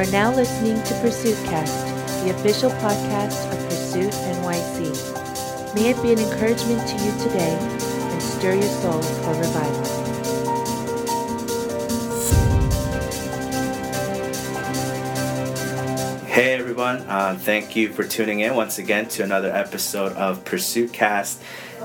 are now listening to Pursuit Cast, the official podcast of Pursuit NYC. May it be an encouragement to you today and stir your soul for revival. Hey everyone, uh, thank you for tuning in once again to another episode of Pursuit Cast.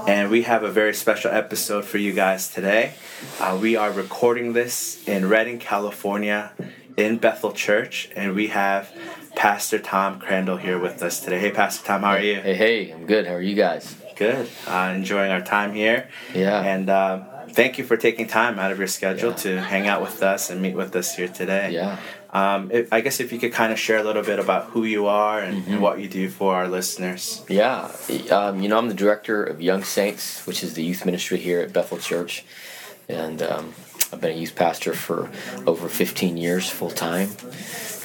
And we have a very special episode for you guys today. Uh, we are recording this in Redding, California, in Bethel Church, and we have Pastor Tom Crandall here with us today. Hey, Pastor Tom, how are you? Hey, hey, I'm good. How are you guys? Good. Uh, enjoying our time here. Yeah. And uh, thank you for taking time out of your schedule Yeah. to hang out with us and meet with us here today. Yeah. Um, if, I guess if you could kind of share a little bit about who you are and, Mm-hmm. and what you do for our listeners. Yeah. Um, you know, I'm the director of Young Saints, which is the youth ministry here at Bethel Church. And um, I've been a youth pastor for over 15 years full time.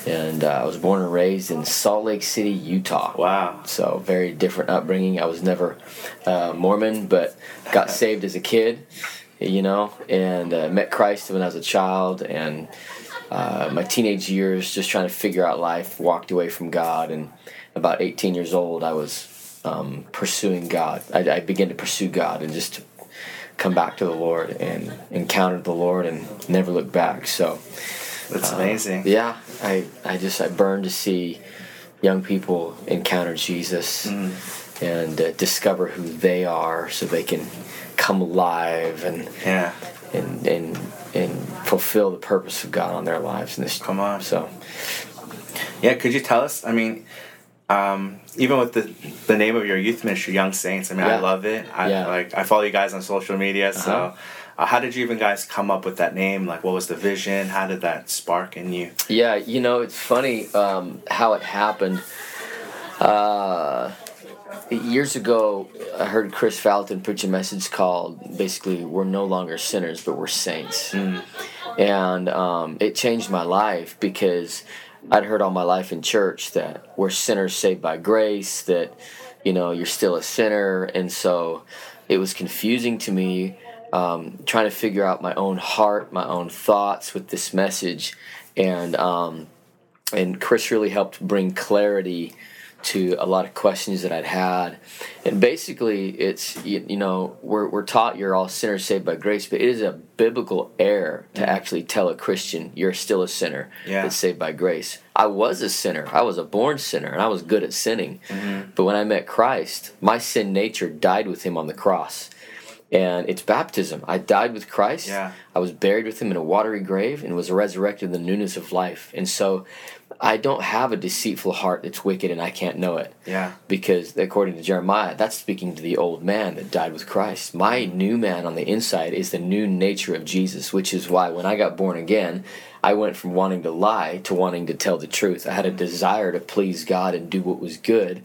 And uh, I was born and raised in Salt Lake City, Utah. Wow. So, very different upbringing. I was never uh, Mormon, but got saved as a kid, you know, and uh, met Christ when I was a child. And uh, my teenage years, just trying to figure out life, walked away from God. And about 18 years old, I was um, pursuing God. I, I began to pursue God and just come back to the Lord and encountered the Lord and never looked back. So, That's amazing. Uh, yeah, I, I just I burn to see young people encounter Jesus and uh, discover who they are, so they can come alive and Yeah. and and and fulfill the purpose of God on their lives. In this, Come on. So Yeah, could you tell us? I mean, um, even with the the name of your youth ministry, Young Saints. I mean, I love it. I Yeah. like I follow you guys on social media. So, Uh-huh. uh, how did you even guys come up with that name? Like, what was the vision? How did that spark in you? yeah, you know, it's funny um, how it happened. Uh, years ago, I heard Kris Vallotton preach a message called basically "We're no longer sinners, but we're saints," and um, it changed my life because I'd heard all my life in church that we're sinners saved by grace, that you know you're still a sinner, and so it was confusing to me um, trying to figure out my own heart, my own thoughts with this message, and um, and Kris really helped bring clarity to a lot of questions that I'd had. And basically, it's you, you know we're we're taught you're all sinners saved by grace, but it is a biblical error to mm-hmm. actually tell a Christian you're still a sinner Yeah. that's saved by grace. I was a sinner. I was a born sinner, and I was good at sinning. Mm-hmm. But when I met Christ, my sin nature died with Him on the cross. And it's baptism. I died with Christ. Yeah. I was buried with him in a watery grave and was resurrected in the newness of life. And so I don't have a deceitful heart that's wicked and I can't know it. Yeah. Because according to Jeremiah, that's speaking to the old man that died with Christ. My new man on the inside is the new nature of Jesus, which is why when I got born again, I went from wanting to lie to wanting to tell the truth. I had a mm. desire to please God and do what was good.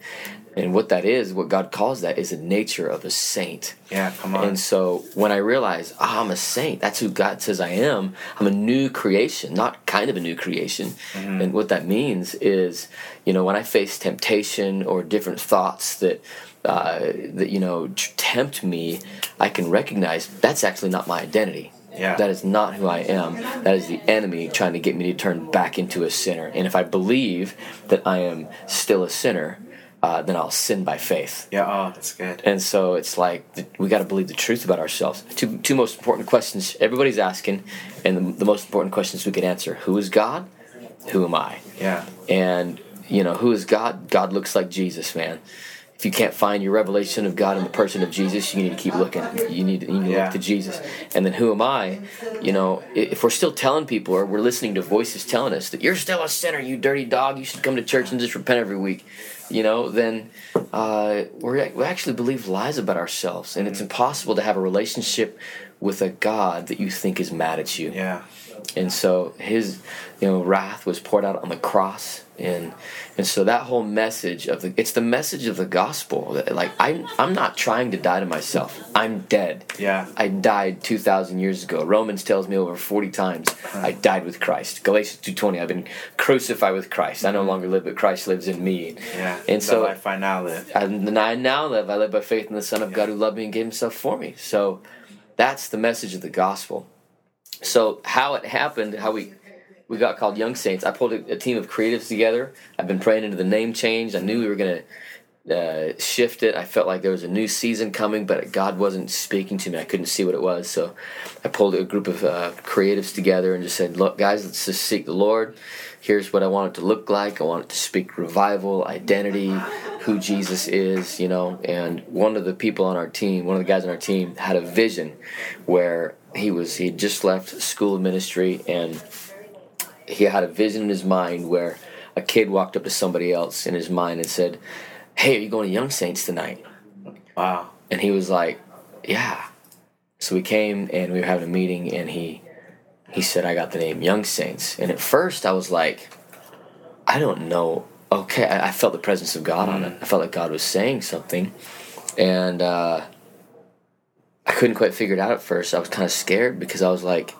And what that is, what God calls that, is a nature of a saint. Yeah. Come on. And so when I realize ah, I'm a saint, that's who God says I am. I'm a new creation, not kind of a new creation. And what that means is, you know, when I face temptation or different thoughts that, uh, that you know, tempt me, I can recognize that's actually not my identity. Yeah. That is not who I am. That is the enemy trying to get me to turn back into a sinner. And if I believe that I am still a sinner, uh, then I'll sin by faith. yeah. Oh, that's good. And so it's like we got to believe the truth about ourselves. Two two most important questions everybody's asking, and the, the most important questions we could answer: Who is God? Who am I? Yeah. And you know, who is God? God looks like Jesus, man. If you can't find your revelation of God in the person of Jesus, you need to keep looking. You need to, you need to Yeah. look to Jesus. And then who am I? You know, if we're still telling people or we're listening to voices telling us that you're still a sinner, you dirty dog, you should come to church and just repent every week, you know, then uh, we're, we actually believe lies about ourselves. And it's impossible to have a relationship with a God that you think is mad at you Yeah. And so his you know wrath was poured out on the cross. And and so that whole message of the it's the message of the gospel that, like I'm I'm not trying to die to myself. I'm dead. Yeah. I died 2000 years ago. Romans tells me over 40 times I died with Christ. Galatians 2:20 I've been crucified with Christ. I no mm-hmm. longer live but Christ lives in me. Yeah. and so life I now live. and I now live, I live by faith in the Son of God who loved me and gave himself for me. So that's the message of the gospel. So how it happened, how we we got called Young Saints. I pulled a, a team of creatives together. I've been praying into the name change. I knew we were gonna uh, shift it. I felt like there was a new season coming, but God wasn't speaking to me. I couldn't see what it was. So I pulled a group of uh, creatives together and just said, Look, guys, let's just seek the Lord. Here's what I want it to look like. I want it to speak revival, identity, who Jesus is, you know. And one of the people on our team, one of the guys on our team, had a vision where he was, he just left school of ministry and he had a vision in his mind where a kid walked up to somebody else in his mind and said, hey, are you going to Young Saints tonight? Wow. And he was like, yeah. So we came and we were having a meeting and he he said, I got the name Young Saints. And at first I was like, I don't know. Okay, I, I felt the presence of God on it. I felt like God was saying something. And uh, couldn't quite figure it out at first. I was kind of scared because I was like,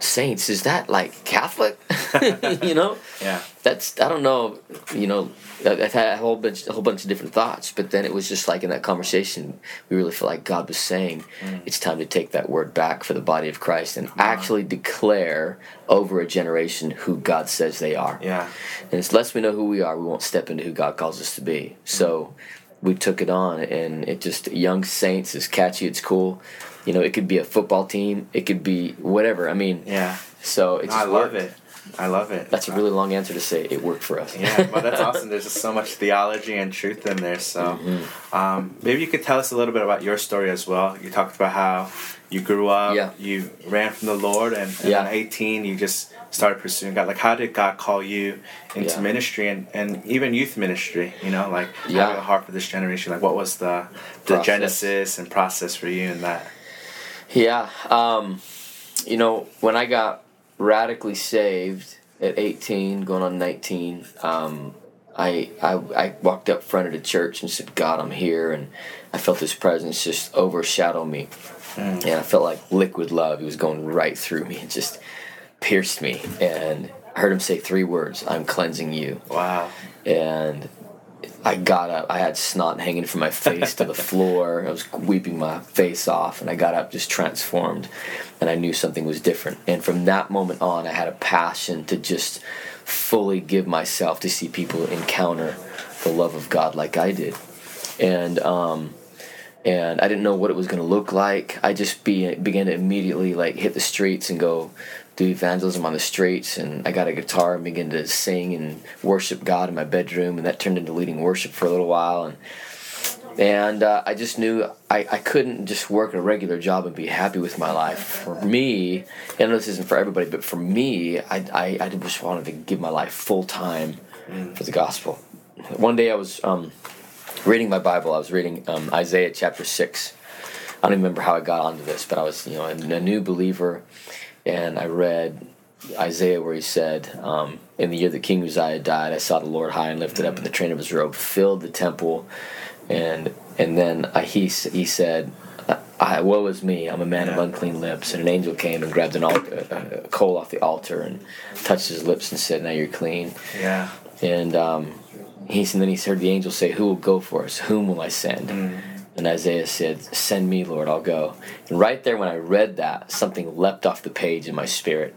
Saints, is that like Catholic? you know? Yeah. That's I don't know. You know, I- I've had a whole bunch, a whole bunch of different thoughts, but then it was just like in that conversation, we really felt like God was saying, mm. it's time to take that word back for the body of Christ and uh-huh. actually declare over a generation who God says they are. Yeah. And it's less we know who we are, we won't step into who God calls us to be. So we took it on, and it just young saints is catchy. It's cool. You know, it could be a football team. It could be whatever. I mean, Yeah. so it No, I love worked. it. I love it. That's a really long answer to say it worked for us. yeah, well, that's awesome. There's just so much theology and truth in there. So, Mm-hmm. um, maybe you could tell us a little bit about your story as well. You talked about how you grew up, Yeah. you ran from the Lord, and, and Yeah. at 18, you just started pursuing God. Like, how did God call you into Yeah. ministry and, and even youth ministry? You know, like Yeah. having a heart for this generation. Like, what was the the Process. genesis and process for you in that? Yeah. Um, you know, when I got radically saved at 18, going on 19, um, I, I I walked up front of the church and said, God, I'm here. And I felt his presence just overshadow me. And I felt like liquid love. He was going right through me and just pierced me. And I heard him say three words I'm cleansing you Wow. and I got up. I had snot hanging from my face to the floor. I was weeping my face off, and I got up just transformed, and I knew something was different. And from that moment on, I had a passion to just fully give myself to see people encounter the love of God like I did, and um, and I didn't know what it was going to look like. I just be, began to immediately like hit the streets and go do evangelism on the streets. And I got a guitar and began to sing and worship God in my bedroom, and that turned into leading worship for a little while. And and uh, I just knew I, I couldn't just work a regular job and be happy with my life. For me, and this isn't for everybody, but for me, I, I, I just wanted to give my life full time for the gospel. One day I was um, reading my Bible. I was reading um, Isaiah chapter six. I don't even remember how I got onto this, but I was you know a, a new believer, and I read Isaiah where he said, um, "In the year that King Uzziah died, I saw the Lord high and lifted up, and the train of his robe filled the temple." And and then I, he he said, I, "Woe is me! I'm a man of unclean lips." And an angel came and grabbed an altar, a, a coal off the altar and touched his lips and said, "Now you're clean." Yeah. And um, he and then he heard the angel say, "Who will go for us? Whom will I send?" And Isaiah said, "Send me, Lord. I'll go." And right there, when I read that, something leapt off the page in my spirit.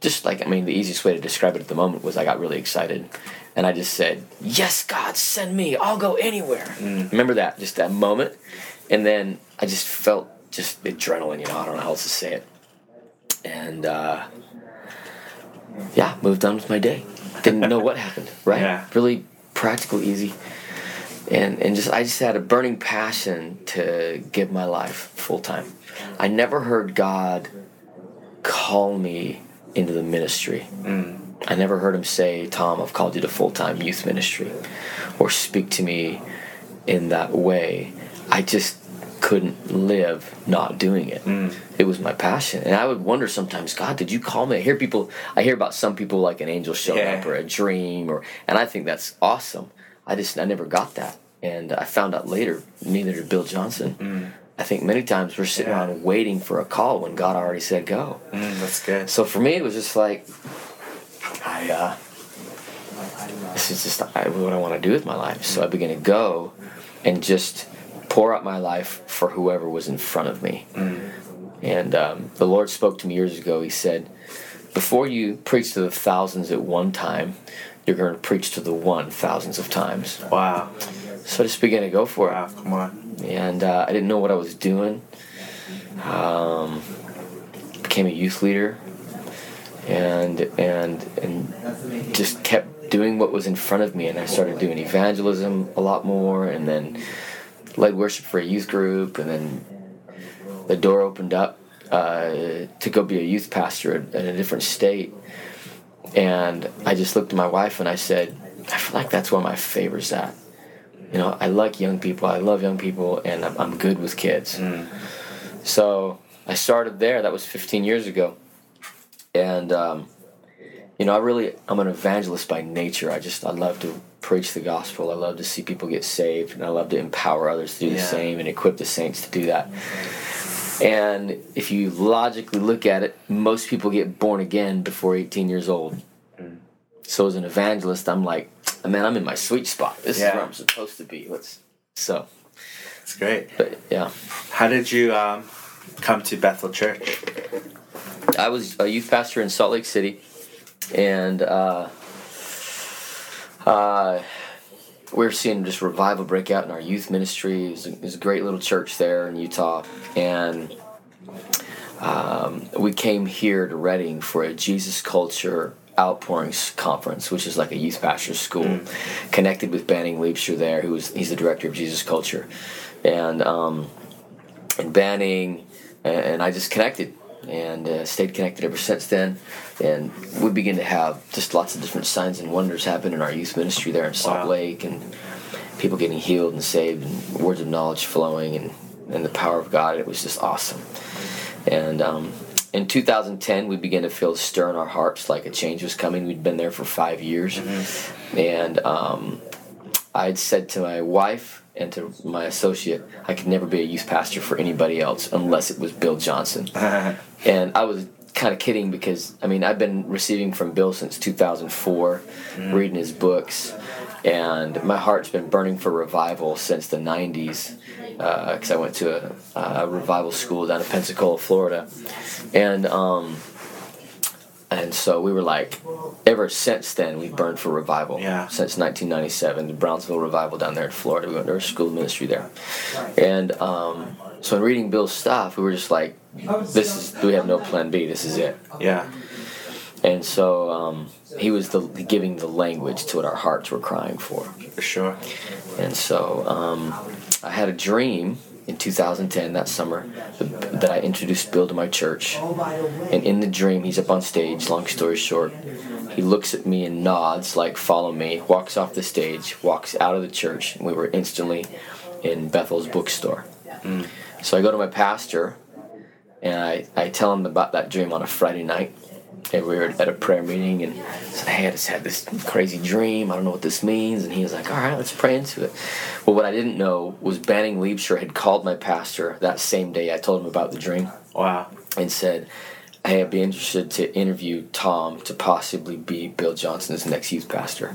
Just like I mean, the easiest way to describe it at the moment was I got really excited, and I just said, "Yes, God, send me. I'll go anywhere." Remember that, just that moment, and then I just felt just adrenaline. You know, I don't know how else to say it, and uh, yeah, moved on with my day. Didn't know what happened. Right? Yeah. Really practical, easy, and and just I just had a burning passion to give my life full time. I never heard God call me into the ministry. Mm. I never heard him say, "Tom, I've called you to full time youth ministry," or speak to me in that way. I just couldn't live not doing it. It was my passion, and I would wonder sometimes, God, did you call me? I hear people. I hear about some people like an angel showing Yeah. up or a dream, or and I think that's awesome. I just I never got that, and I found out later. Neither did Bill Johnson. I think many times we're sitting Yeah. around waiting for a call when God already said go. Mm, that's good. So for me, it was just like, I, uh, this is just what I want to do with my life. So I began to go and just pour out my life for whoever was in front of me. And um, the Lord spoke to me years ago. He said, before you preach to the thousands at one time, you're going to preach to the one thousands of times. Wow. So I just began to go for Wow. it, Come on. and uh, I didn't know what I was doing. Um, became a youth leader, and and and just kept doing what was in front of me. And I started doing evangelism a lot more, and then led worship for a youth group, and then the door opened up uh, to go be a youth pastor in, in a different state. And I just looked at my wife and I said, I feel like that's where my favor's at. You know, I like young people, I love young people, and I'm, I'm good with kids. So I started there. That was 15 years ago. And, um, you know, I really, I'm an evangelist by nature. I just, I love to preach the gospel. I love to see people get saved, and I love to empower others to do the same and equip the saints to do that. And if you logically look at it, most people get born again before 18 years old. So as an evangelist, I'm like, man, I'm in my sweet spot. This is where I'm supposed to be. Let's. So, It's great. but yeah, How did you um, come to Bethel Church? I was a youth pastor in Salt Lake City, and uh, uh, we are seeing just revival break out in our youth ministry. Was, a, it a great little church there in Utah, and um, we came here to Redding for a Jesus Culture Outpourings Conference, which is like a youth pastor's school. Connected with Banning Liebscher there, who was he's the director of Jesus Culture, and um, and Banning, and, and I just connected and uh, stayed connected ever since then. And we begin to have just lots of different signs and wonders happen in our youth ministry there in Salt Wow. Lake, and people getting healed and saved, and words of knowledge flowing, and and the power of God. It was just awesome. And um, in 2010, we began to feel a stir in our hearts, like a change was coming. We'd been there for five years, and um, I'd said to my wife and to my associate, I could never be a youth pastor for anybody else unless it was Bill Johnson. and I was kind of kidding because I mean I've been receiving from Bill since 2004, reading his books, and my heart's been burning for revival since the 90s because I went to a, a revival school down in Pensacola, Florida, and um, and so we were like, ever since then we've burned for revival. Yeah. Since 1997, the Brownsville revival down there in Florida, we went to our school ministry there, and um, so in reading Bill's stuff, we were just like, this is we have no plan B. This is it. Yeah. And so um, he was the giving the language to what our hearts were crying for. For sure. And so um, I had a dream in 2010 that summer that I introduced Bill to my church. And in the dream, he's up on stage. Long story short, he looks at me and nods like "Follow me." Walks off the stage, walks out of the church, and we were instantly in Bethel's bookstore. Mm. So I go to my pastor, and I, I tell him about that dream on a Friday night. And we were at a prayer meeting and said, Hey, I just had this crazy dream. I don't know what this means. And he was like, All right, let's pray into it. Well, what I didn't know was Banning Liebscher had called my pastor that same day I told him about the dream Wow. and said, Hey, I'd be interested to interview Tom to possibly be Bill Johnson's next youth pastor.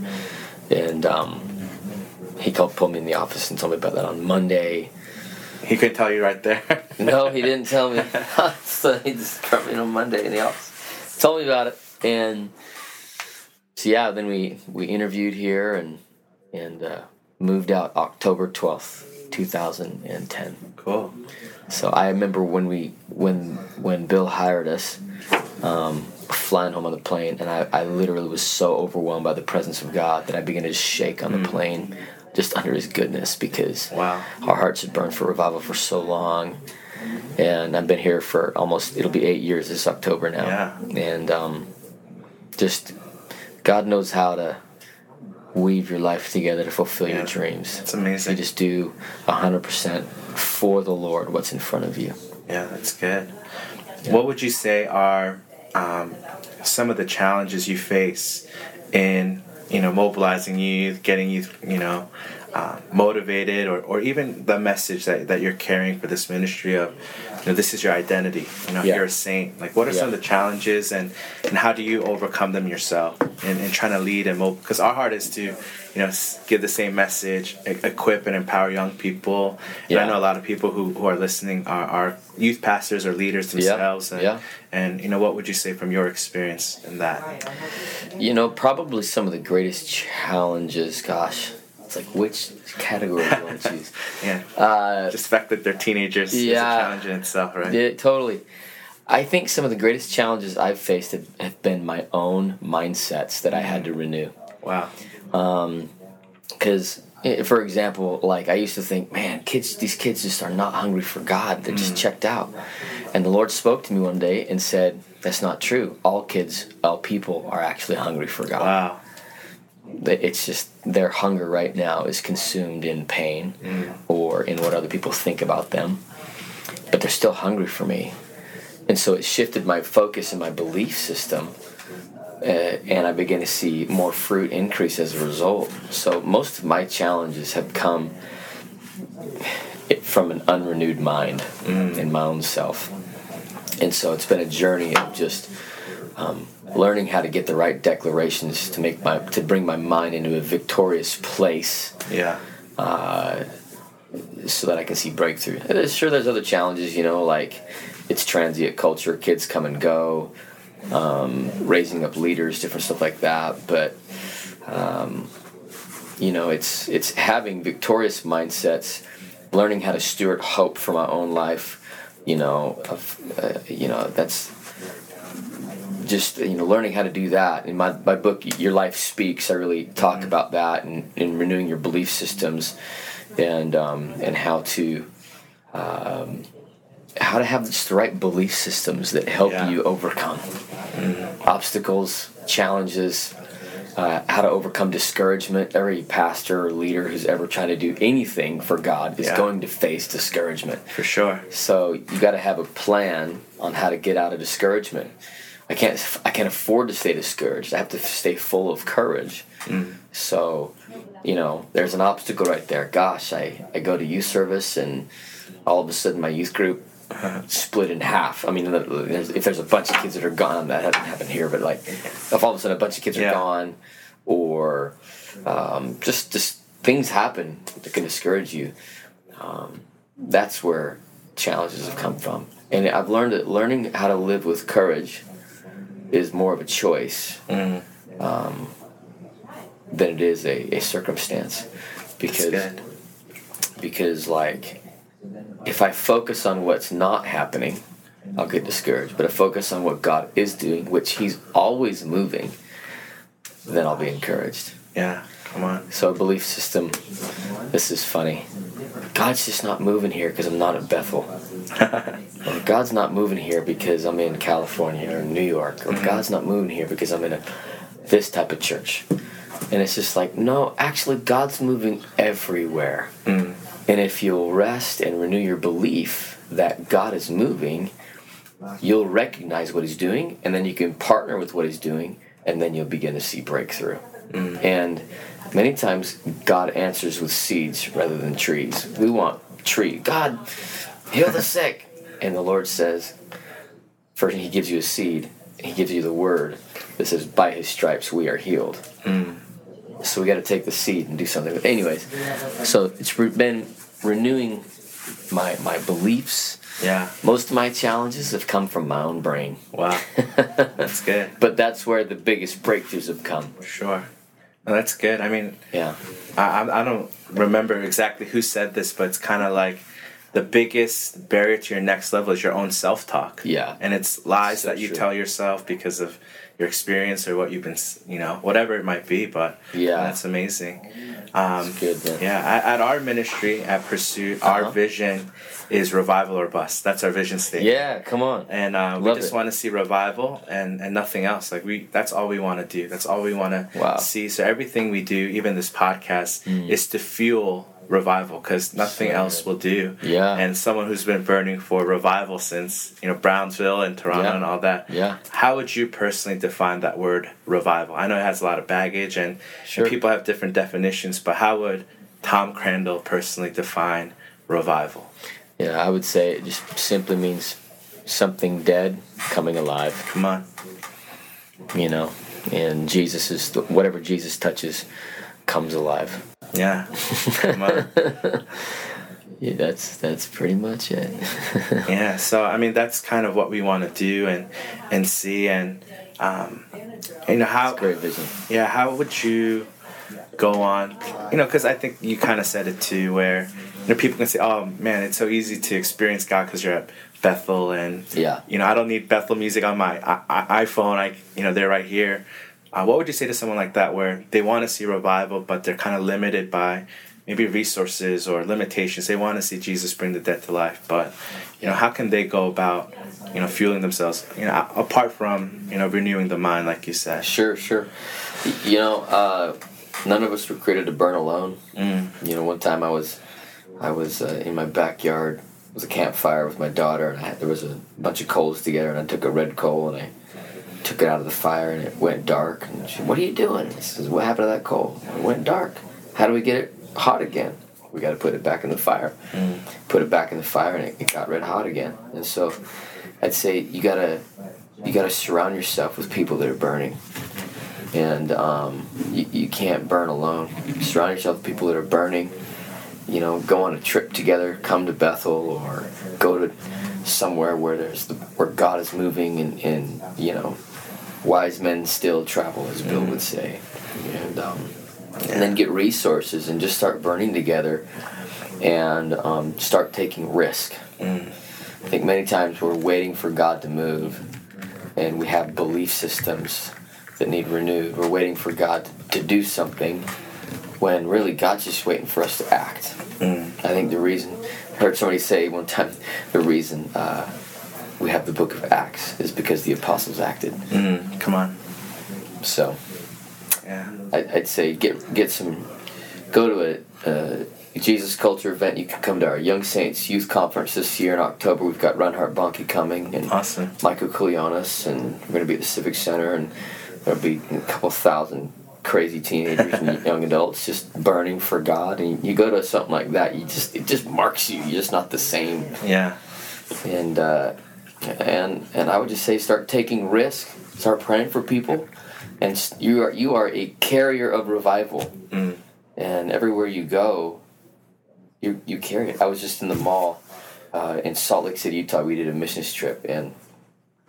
And um, he called, pulled me in the office and told me about that on Monday. He couldn't tell you right there. No, he didn't tell me. so he just brought me on Monday in the office. Told me about it, and so yeah, then we we interviewed here and and uh, moved out October twelfth, two thousand and ten. cool. So I remember when we when when Bill hired us, um, flying home on the plane, and I, I literally was so overwhelmed by the presence of God that I began to shake on the plane, just under His goodness, because Wow. our hearts had burned for revival for so long, and I've been here for almost it'll be eight years this October now, Yeah. and um, just God knows how to weave your life together to fulfill Yeah. your dreams. It's amazing. You just do hundred percent for the Lord what's in front of you. Yeah, that's good. What would you say are um, some of the challenges you face in you know mobilizing youth, getting youth you know uh, motivated, or, or even the message that, that you're carrying for this ministry of you know this is your identity. You know Yeah. you're a saint. Like what are some of the challenges and and how do you overcome them yourself in, in trying to lead and because our heart is to you you know give the same message, e- equip and empower young people. And I know a lot of people who, who are listening are, are youth pastors or leaders themselves. And, yeah. and you know what would you say from your experience in that? You know, probably some of the greatest challenges. Gosh, it's like which category do you want to choose? Yeah, Uh, just the fact that they're teenagers is a Yeah. challenge in itself, right? Yeah, totally. I think some of the greatest challenges I've faced have, have been my own mindsets that I had to renew. Wow. Um, because, eh, for example, like I used to think, man, kids, these kids just are not hungry for God. They're just mm. checked out. And the Lord spoke to me one day and said, that's not true. All kids, all people are actually hungry for God. Wow. That It's just their hunger right now is consumed in pain or in what other people think about them. But they're still hungry for me. And so it shifted my focus and my belief system. Uh, and I began to see more fruit increase as a result. So most of my challenges have come from an unrenewed mind in my own self. And so it's been a journey of just um, learning how to get the right declarations to make my to bring my mind into a victorious place Yeah. so that I can see breakthrough. And Sure, there's other challenges, you know, like it's transient culture, kids come and go, um, raising up leaders, different stuff like that. But um, you know, it's it's having victorious mindsets, learning how to steward hope for my own life. You know, of uh, you know that's just you know learning how to do that in my, my book your life speaks i really talk about that and, and renewing your belief systems and um, and how to um, how to have just the right belief systems that help Yeah. you overcome obstacles challenges uh, how to overcome discouragement every pastor or leader who's ever trying to do anything for god is Yeah. going to face discouragement For sure. so you got to have a plan on how to get out of discouragement. I can't I can't afford to stay discouraged. I have to stay full of courage. So, you know, there's an obstacle right there. Gosh, I, I go to youth service and all of a sudden my youth group split in half. I mean, there's, if there's a bunch of kids that are gone, that hasn't happened here, but like if all of a sudden a bunch of kids are gone or um, just just things happen that can discourage you that's where challenges have come from. And I've learned that learning how to live with courage is more of a choice um, than it is a, a circumstance. Because because like if I focus on what's not happening, I'll get discouraged. But if I focus on what God is doing, which He's always moving, then I'll be encouraged. Yeah. Come on. So a belief system. This is funny. God's just not moving here because I'm not at Bethel. Or God's not moving here because I'm in California or New York. Or mm-hmm. God's not moving here because I'm in a this type of church. And it's just like, no, actually God's moving everywhere. Mm. And if you'll rest and renew your belief that God is moving, you'll recognize what he's doing and then you can partner with what he's doing and then you'll begin to see breakthrough. Mm. And many times God answers with seeds rather than trees. We want tree. God, heal the sick. And the Lord says, first he gives you a seed. He gives you the word that says, by his stripes we are healed. Hmm. So we got to take the seed and do something. But anyways, so it's been renewing my my beliefs. Yeah. Most of my challenges have come from my own brain, Wow. That's good. but that's where the biggest breakthroughs have come. Sure. That's good. I mean, Yeah, I I don't remember exactly who said this, but it's kind of like the biggest barrier to your next level is your own self talk. Yeah. And it's lies So that you true. tell yourself because of your experience or what you've been, you know, whatever it might be. But Yeah. that's amazing. Um, it's good. Man. yeah, at, at our ministry, at Pursuit, our Uh-huh. vision is revival or bust. That's our vision statement. Yeah, come on. and uh, we just want to see revival and, and nothing else like we that's all we want to do that's all we want to Wow. Mm. see so everything we do even this podcast is to fuel revival because nothing else will do Yeah. and someone who's been burning for revival since you know brownsville and toronto Yeah. and all that Yeah. how would you personally define that word revival i know it has a lot of baggage and, Sure. and people have different definitions but how would tom crandall personally define revival Yeah, I would say it just simply means something dead coming alive. come on You know, and Jesus is the, whatever Jesus touches comes alive. Yeah. Yeah, that's that's pretty much it. yeah. So I mean, that's kind of what we want to do and and see and um, you know how Great vision. yeah how would you go on you know because I think you kind of said it too where you know people can say oh man it's so easy to experience God because you're at Bethel and Yeah. you know I don't need Bethel music on my I- I- iPhone I you know they're right here. Uh, what would you say to someone like that where they want to see revival but they're kind of limited by maybe resources or limitations they want to see jesus bring the dead to life but you know how can they go about you know fueling themselves you know apart from you know renewing the mind like you said Sure, sure. You know, uh, none of us were created to burn alone. Mm. You know, one time I was, I was uh, in my backyard. It was a campfire with my daughter, and I had, there was a bunch of coals together, and I took a red coal and I took it out of the fire, and it went dark. And she, "What are you doing?" I says, "What happened to that coal? It went dark. How do we get it hot again? We got to put it back in the fire. Put it back in the fire, and it, it got red hot again. And so, I'd say you gotta, you gotta surround yourself with people that are burning and um, you, you can't burn alone. Surround yourself with people that are burning. You know, go on a trip together, come to Bethel, or go to somewhere where there's the, where God is moving, and, and you know, wise men still travel, as Bill would say, and um, and then get resources and just start burning together, and um, start taking risk. I think many times we're waiting for God to move, and we have belief systems that need renewed. We're waiting for God to, do something when really God's just waiting for us to act. I think the reason, I heard somebody say one time, the reason uh, we have the book of Acts is because the apostles acted. mm, come on So yeah I, I'd say get get some, go to a, Jesus Culture event. You can come to our Young Saints Youth Conference this year in October. We've got Reinhard Bonnke coming and awesome Michael Koulianos, and we're going to be at the Civic Center, and there'll be a couple thousand crazy teenagers and young adults just burning for God. And you go to something like that, you just it just marks you. You're just not the same. yeah And uh, and and I would just say start taking risk, start praying for people, and you are you are a carrier of revival. Mm. And everywhere you go, you you carry it. I was just in the mall uh, in Salt Lake City, Utah. We did a missions trip, and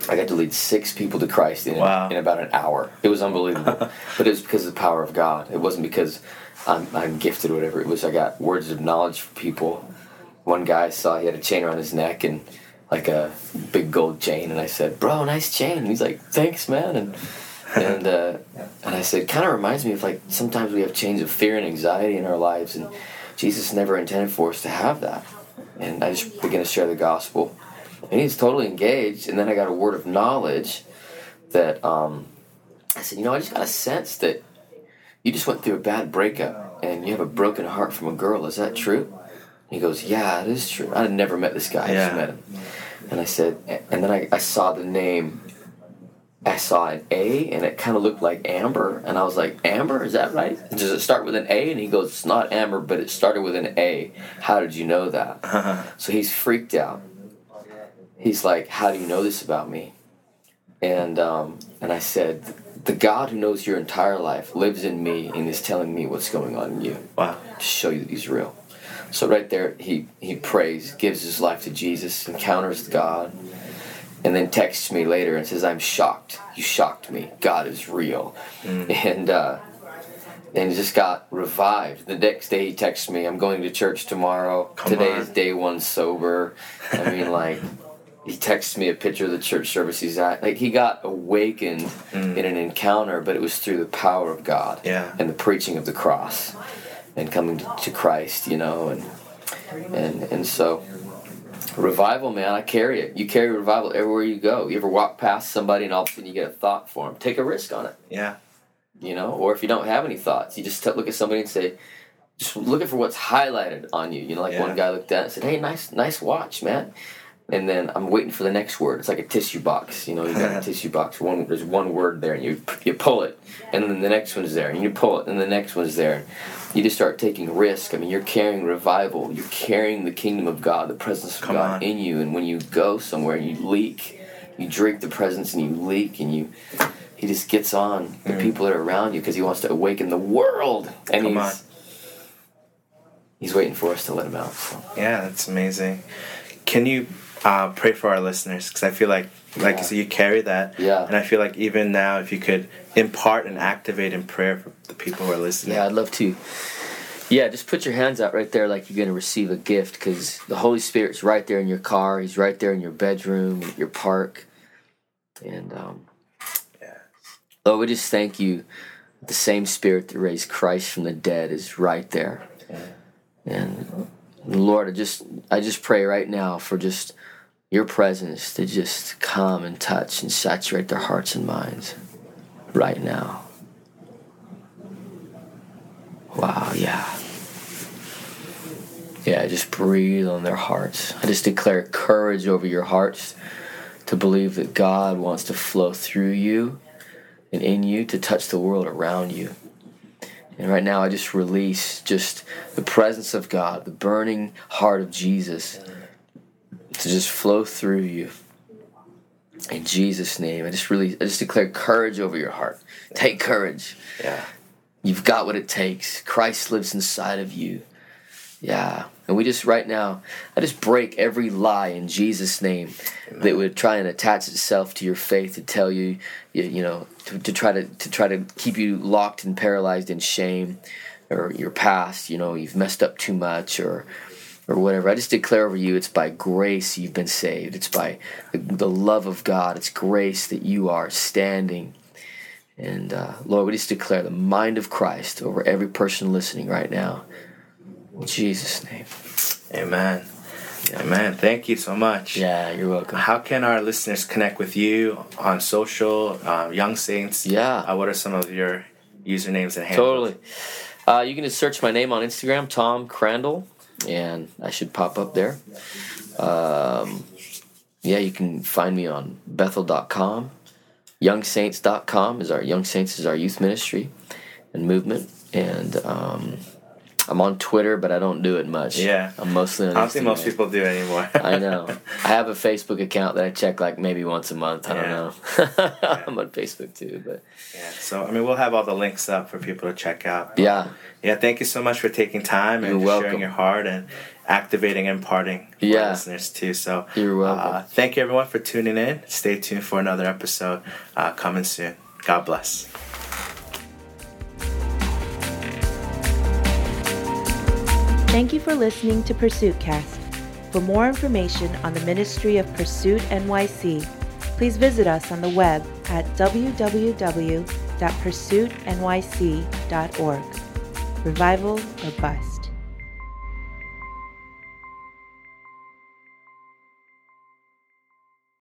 I got to lead six people to Christ in, Wow. in about an hour. It was unbelievable, but it was because of the power of God. It wasn't because I'm, I'm gifted or whatever. It was I got words of knowledge for people. One guy saw he had a chain around his neck and like a big gold chain, and I said, "Bro, nice chain." And he's like, "Thanks, man." And and uh, and I said, kind of reminds me of like sometimes we have chains of fear and anxiety in our lives, and Jesus never intended for us to have that. And I just began to share the gospel, and he's totally engaged. And then I got a word of knowledge that um, I said, you know, I just got a sense that you just went through a bad breakup and you have a broken heart from a girl. Is that true? He goes, yeah, it is true. I had never met this guy. I Yeah. just met him. And I said, and then I, I saw the name. I saw an A and it kind of looked like Amber. And I was like, Amber, is that right? Does it start with an A? And he goes, it's not Amber, but it started with an A. How did you know that? So he's freaked out. He's like, how do you know this about me? And um, and I said, the God who knows your entire life lives in me and is telling me what's going on in you wow to show you that he's real. So right there, he he prays, gives his life to Jesus, encounters God, and then texts me later and says, "I'm shocked. You shocked me. God is real," and uh, and just got revived. The next day, he texts me, "I'm going to church tomorrow. Come Today on. is day one sober." I mean, like. He texts me a picture of the church service he's at. Like he got awakened in an encounter, but it was through the power of God Yeah. and the preaching of the cross and coming to, to Christ, you know, and and and so revival, man, I carry it. You carry revival everywhere you go. You ever walk past somebody and all of a sudden you get a thought for them? Take a risk on it, yeah you know. Or if you don't have any thoughts, you just t- look at somebody and say, just looking for what's highlighted on you. You know, like Yeah. one guy looked at it and said, "Hey, nice, nice watch, man." And then I'm waiting for the next word. It's like a tissue box, you know. You got a tissue box. One there's one word there, and you you pull it, and then the next one's there, and you pull it, and the next one's there. You just start taking risk. I mean, you're carrying revival. You're carrying the kingdom of God, the presence of Come God on. in you. And when you go somewhere and you leak, you drink the presence and you leak, and you he just gets on the Mm. people that are around you because he wants to awaken the world, and Come he's on. he's waiting for us to let him out. So. Yeah, that's amazing. Can you uh, pray for our listeners? Because I feel like, like Yeah. you said, you carry that. Yeah. And I feel like even now, if you could impart and activate in prayer for the people who are listening. Yeah, I'd love to. Yeah, just put your hands out right there like you're going to receive a gift because the Holy Spirit's right there in your car. He's right there in your bedroom, your park. And, um, Yeah. Lord, we just thank you. The same Spirit that raised Christ from the dead is right there. And Lord, I just I just pray right now for just your presence to just come and touch and saturate their hearts and minds right now. Wow, yeah. Yeah, just breathe on their hearts. I just declare courage over your hearts to believe that God wants to flow through you and in you to touch the world around you. And right now, I just release just the presence of God, the burning heart of Jesus to just flow through you. In Jesus' name, I just really, I just declare courage over your heart. Take courage. Yeah. You've got what it takes. Christ lives inside of you. Yeah. And we just right now, I just break every lie in Jesus' name that would try and attach itself to your faith to tell you, you, you know, to, to try to to try to keep you locked and paralyzed in shame or your past. You know, you've messed up too much or or whatever. I just declare over you, it's by grace you've been saved. It's by the, the love of God. It's grace that you are standing. And uh, Lord, we just declare the mind of Christ over every person listening right now. In Jesus' name. Amen. Amen. Thank you so much. Yeah, you're welcome. How can our listeners connect with you on social, uh, Young Saints? Yeah. Uh, what are some of your usernames and handles? Totally. Uh, you can just search my name on Instagram, Tom Crandall, and I should pop up there. Um, yeah, you can find me on Bethel.com. YoungSaints.com is our Young Saints is our youth ministry and movement, and um, I'm on Twitter, but I don't do it much. Yeah. I'm mostly on. I don't think most people do anymore. I know. I have a Facebook account that I check like maybe once a month. I don't Yeah. know. I'm on Facebook too, but yeah. So I mean, we'll have all the links up for people to check out. yeah, Yeah. Thank you so much for taking time and You're welcome. sharing your heart and activating and our Yeah. listeners too. So You're welcome. Uh, thank you everyone for tuning in. Stay tuned for another episode uh, coming soon. God bless. Thank you for listening to Pursuit Cast. For more information on the ministry of Pursuit NYC, please visit us on the web at www.pursuitnyc.org. Revival or bust.